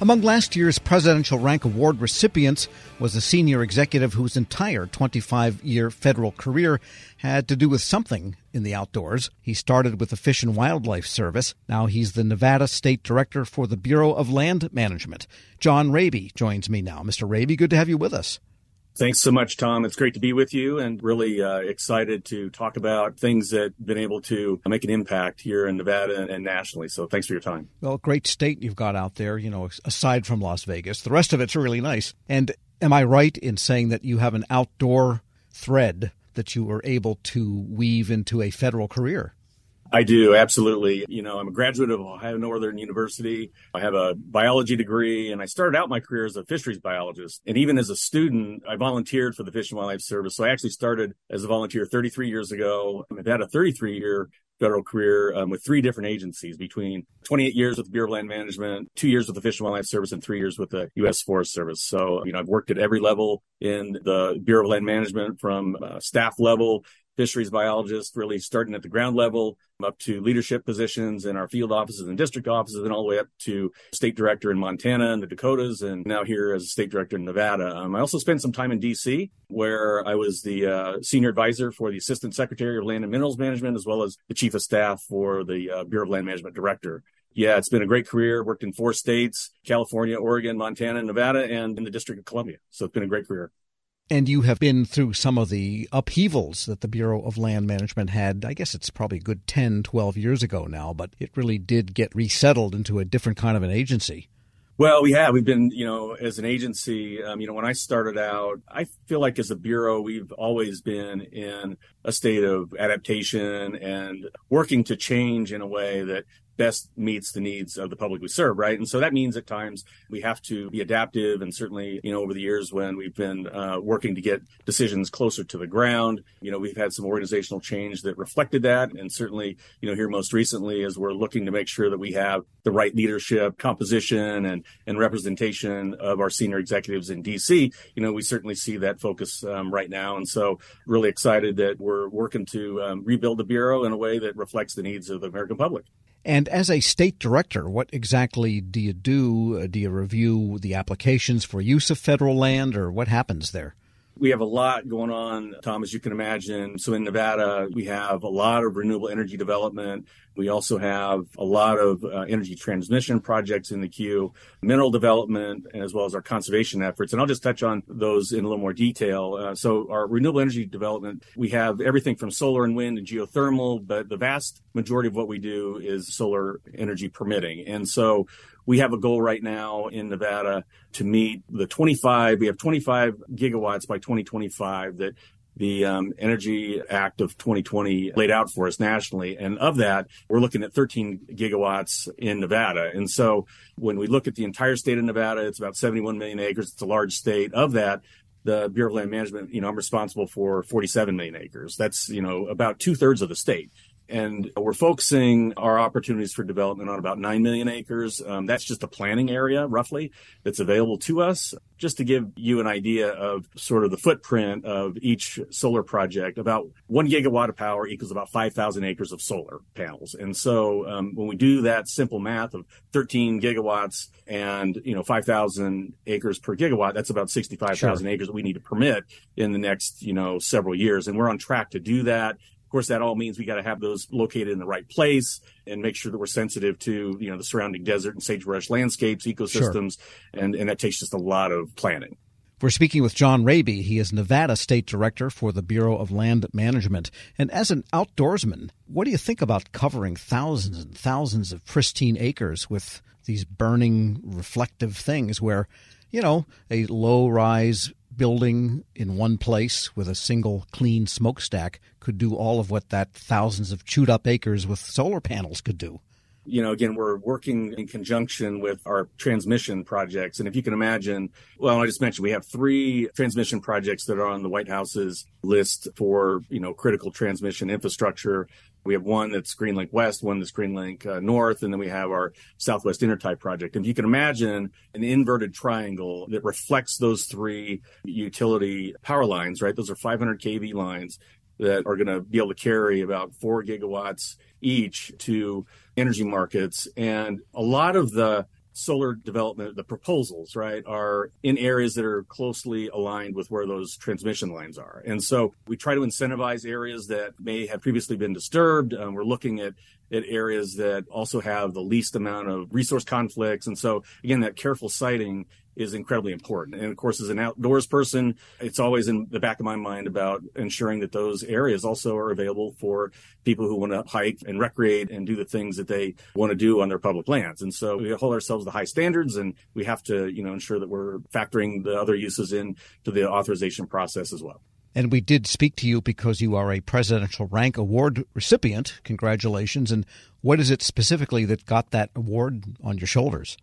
Among last year's Presidential Rank Award recipients was a senior executive whose entire 25 year federal career had to do with something in the outdoors. He started with the Fish and Wildlife Service. Now he's the Nevada State Director for the Bureau of Land Management. Jon Raby joins me now. Mr. Raby, good to have you with us. Thanks so much, Tom. It's great to be with you and really uh, excited to talk about things that have been able to make an impact here in Nevada and nationally. So thanks for your time. Well, great state you've got out there, you know, aside from Las Vegas. The rest of it's really nice. And am I right in saying that you have an outdoor thread that you were able to weave into a federal career? I do, absolutely. You know, I'm a graduate of Ohio Northern University. I have a biology degree and I started out my career as a fisheries biologist. And even as a student, I volunteered for the Fish and Wildlife Service. So I actually started as a volunteer 33 years ago. I've had a 33 year federal career um, with three different agencies between 28 years with the Bureau of Land Management, two years with the Fish and Wildlife Service, and three years with the U.S. Forest Service. So, you know, I've worked at every level in the Bureau of Land Management from uh, staff level fisheries biologist, really starting at the ground level up to leadership positions in our field offices and district offices, and all the way up to state director in Montana and the Dakotas, and now here as a state director in Nevada. Um, I also spent some time in D.C., where I was the uh, senior advisor for the assistant secretary of land and minerals management, as well as the chief of staff for the uh, Bureau of Land Management director yeah, it's been a great career. Worked in four states California, Oregon, Montana, Nevada, and in the District of Columbia. So it's been a great career. And you have been through some of the upheavals that the Bureau of Land Management had. I guess it's probably a good 10, 12 years ago now, but it really did get resettled into a different kind of an agency. Well, we have. We've been, you know, as an agency, um, you know, when I started out, I feel like as a bureau, we've always been in a state of adaptation and working to change in a way that best meets the needs of the public we serve, right? And so that means at times we have to be adaptive. And certainly, you know, over the years when we've been uh, working to get decisions closer to the ground, you know, we've had some organizational change that reflected that. And certainly, you know, here most recently, as we're looking to make sure that we have the right leadership, composition, and and representation of our senior executives in DC, you know, we certainly see that focus um, right now. And so, really excited that we're working to um, rebuild the bureau in a way that reflects the needs of the American public. And as a state director, what exactly do you do? Uh, do you review the applications for use of federal land, or what happens there? We have a lot going on, Tom, as you can imagine. So in Nevada, we have a lot of renewable energy development. We also have a lot of uh, energy transmission projects in the queue, mineral development, as well as our conservation efforts. And I'll just touch on those in a little more detail. Uh, so our renewable energy development, we have everything from solar and wind and geothermal, but the vast majority of what we do is solar energy permitting. And so we have a goal right now in Nevada to meet the 25, we have 25 gigawatts by 2025 that the um, Energy Act of 2020 laid out for us nationally. And of that, we're looking at 13 gigawatts in Nevada. And so when we look at the entire state of Nevada, it's about 71 million acres. It's a large state. Of that, the Bureau of Land Management, you know, I'm responsible for 47 million acres. That's, you know, about two thirds of the state and we're focusing our opportunities for development on about 9 million acres. Um, that's just a planning area, roughly, that's available to us. Just to give you an idea of sort of the footprint of each solar project, about one gigawatt of power equals about 5,000 acres of solar panels. And so um, when we do that simple math of 13 gigawatts and, you know, 5,000 acres per gigawatt, that's about 65,000 sure. acres that we need to permit in the next, you know, several years. And we're on track to do that. Of course, that all means we got to have those located in the right place and make sure that we're sensitive to, you know, the surrounding desert and sagebrush landscapes, ecosystems, sure. and, and that takes just a lot of planning. We're speaking with Jon Raby. He is Nevada State Director for the Bureau of Land Management. And as an outdoorsman, what do you think about covering thousands and thousands of pristine acres with these burning reflective things where, you know, a low rise building in one place with a single clean smokestack could do all of what that thousands of chewed up acres with solar panels could do. You know, again, we're working in conjunction with our transmission projects. And if you can imagine, well, I just mentioned we have three transmission projects that are on the White House's list for, you know, critical transmission infrastructure. We have one that's Greenlink West, one that's Greenlink uh, North, and then we have our Southwest Intertie project. And if you can imagine an inverted triangle that reflects those three utility power lines, right? Those are 500 kV lines that are going to be able to carry about four gigawatts each to energy markets. And a lot of the solar development, the proposals, right, are in areas that are closely aligned with where those transmission lines are. And so we try to incentivize areas that may have previously been disturbed. Um, we're looking at at areas that also have the least amount of resource conflicts. And so again, that careful siting is incredibly important. And of course, as an outdoors person, it's always in the back of my mind about ensuring that those areas also are available for people who want to hike and recreate and do the things that they want to do on their public lands. And so we hold ourselves to high standards and we have to, you know, ensure that we're factoring the other uses in to the authorization process as well. And we did speak to you because you are a Presidential Rank Award recipient. Congratulations. And what is it specifically that got that award on your shoulders?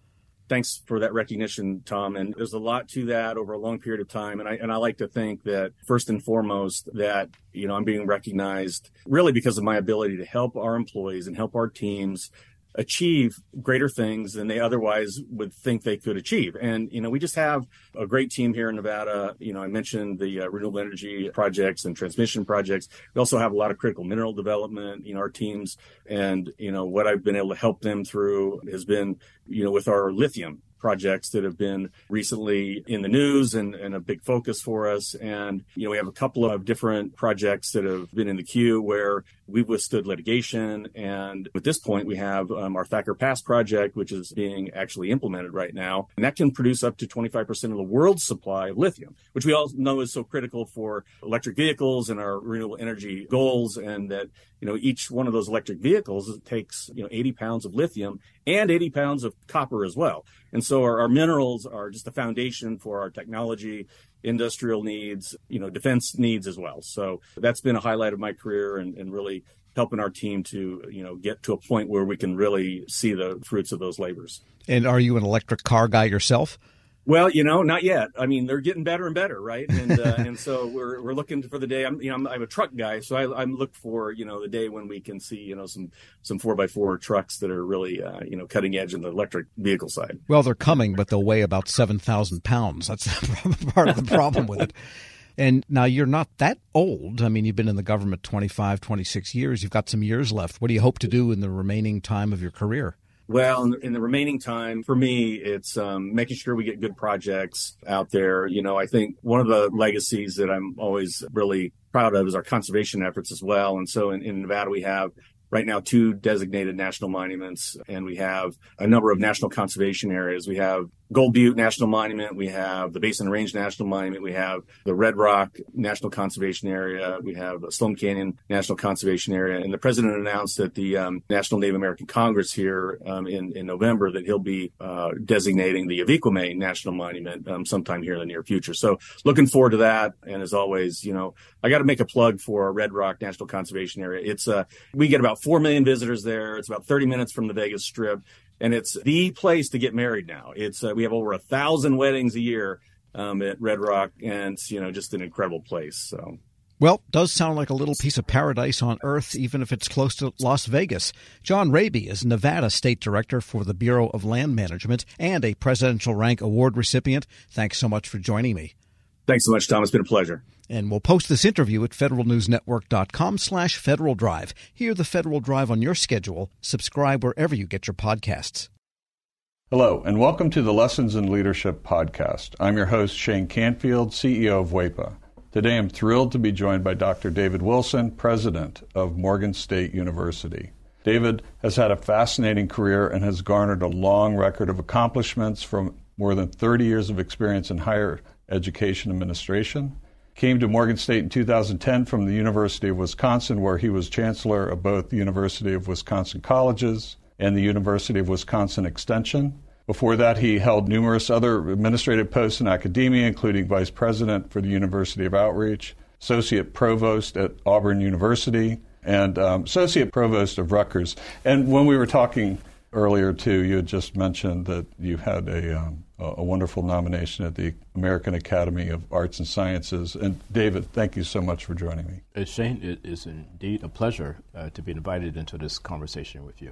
Thanks for that recognition, Tom. And there's a lot to that over a long period of time. And I, and I like to think that first and foremost that, you know, I'm being recognized really because of my ability to help our employees and help our teams achieve greater things than they otherwise would think they could achieve. And, you know, we just have a great team here in Nevada. You know, I mentioned the uh, renewable energy projects and transmission projects. We also have a lot of critical mineral development, in our teams. And, you know, what I've been able to help them through has been, you know, with our lithium projects that have been recently in the news and, and, a big focus for us. And, you know, we have a couple of different projects that have been in the queue where we've withstood litigation. And at this point, we have um, our Thacker Pass project, which is being actually implemented right now. And that can produce up to 25% of the world's supply of lithium, which we all know is so critical for electric vehicles and our renewable energy goals. And that, you know, each one of those electric vehicles takes, you know, 80 pounds of lithium and 80 pounds of copper as well. And so our, our minerals are just the foundation for our technology industrial needs, you know, defense needs as well. So that's been a highlight of my career and, and really helping our team to, you know, get to a point where we can really see the fruits of those labors. And are you an electric car guy yourself? Well, you know, not yet. I mean, they're getting better and better, right? And uh, and so we're we're looking for the day. I'm you know I'm, I'm a truck guy, so I, I'm look for you know the day when we can see you know some some four by four trucks that are really uh, you know cutting edge in the electric vehicle side. Well, they're coming, but they'll weigh about seven thousand pounds. That's part of the problem with it. And now you're not that old. I mean, you've been in the government 25, 26 years. You've got some years left. What do you hope to do in the remaining time of your career? Well, in the, remaining time, for me, it's um, making sure we get good projects out there. You know, I think one of the legacies that I'm always really proud of is our conservation efforts as well. And so in, in Nevada, we have right now two designated national monuments, and we have a number of national conservation areas. We have Gold Butte National Monument. We have the Basin Range National Monument. We have the Red Rock National Conservation Area. We have Sloan Canyon National Conservation Area. And the president announced at the um, National Native American Congress here um, in, in November that he'll be uh, designating the Avi Kwa Ame National Monument um, sometime here in the near future. So looking forward to that. And as always, you know, I got to make a plug for Red Rock National Conservation Area. It's uh, we get about four million visitors there. It's about 30 minutes from the Vegas Strip and it's the place to get married now. It's uh, we have over a thousand weddings a year um, at Red Rock, and it's you know just an incredible place. So. Well, does sound like a little piece of paradise on earth, even if it's close to Las Vegas. Jon Raby is Nevada State Director for the Bureau of Land Management and a Presidential Rank Award recipient. Thanks so much for joining me. Thanks so much, Tom. It's been a pleasure. And we'll post this interview at federalnewsnetwork.com slash Federal Drive. Hear the Federal Drive on your schedule. Subscribe wherever you get your podcasts. Hello, and welcome to the Lessons in Leadership podcast. I'm your host, Shane Canfield, CEO of WEPA. Today I'm thrilled to be joined by Dr. David Wilson, president of Morgan State University. David has had a fascinating career and has garnered a long record of accomplishments from more than 30 years of experience in higher education administration. Came to Morgan State in 2010 from the University of Wisconsin, where he was chancellor of both the University of Wisconsin Colleges and the University of Wisconsin Extension. Before that, he held numerous other administrative posts in academia, including vice president for the University of Outreach, associate provost at Auburn University, and um, associate provost of Rutgers. And when we were talking earlier, too, you had just mentioned that you had a um, a wonderful nomination at the American Academy of Arts and Sciences. And David, thank you so much for joining me. Shane, it is indeed a pleasure uh, to be invited into this conversation with you.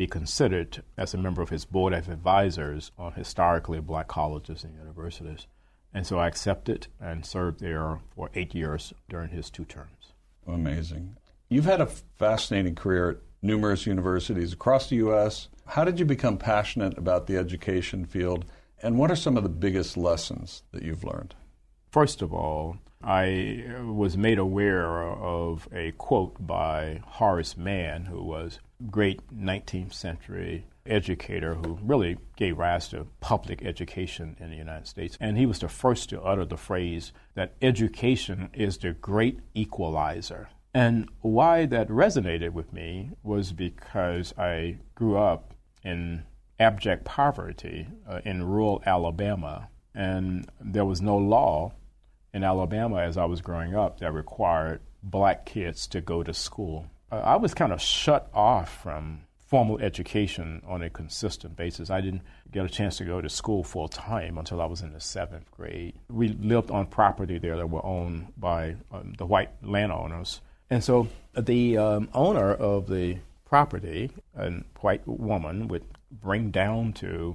be considered as a member of his board of advisors on historically black colleges and universities. And so I accepted and served there for eight years during his two terms. Amazing. You've had a fascinating career at numerous universities across the U.S. How did you become passionate about the education field, and what are some of the biggest lessons that you've learned? First of all, I was made aware of a quote by Horace Mann, who was a great 19th century educator who really gave rise to public education in the United States. And he was the first to utter the phrase that education is the great equalizer. And why that resonated with me was because I grew up in abject poverty uh, in rural Alabama, and there was no law in Alabama as I was growing up that required black kids to go to school. I was kind of shut off from formal education on a consistent basis. I didn't get a chance to go to school full time until I was in the seventh grade. We lived on property there that were owned by um, the white landowners and so the um, owner of the property, a white woman, would bring down to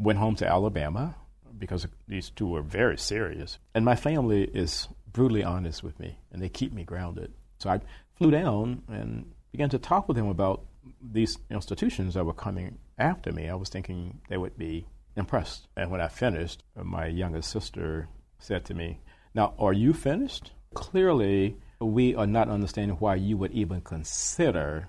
went home to Alabama because these two were very serious. And my family is brutally honest with me, and they keep me grounded. So I flew down and began to talk with them about these institutions that were coming after me. I was thinking they would be impressed. And when I finished, my youngest sister said to me, Now, are you finished? Clearly, we are not understanding why you would even consider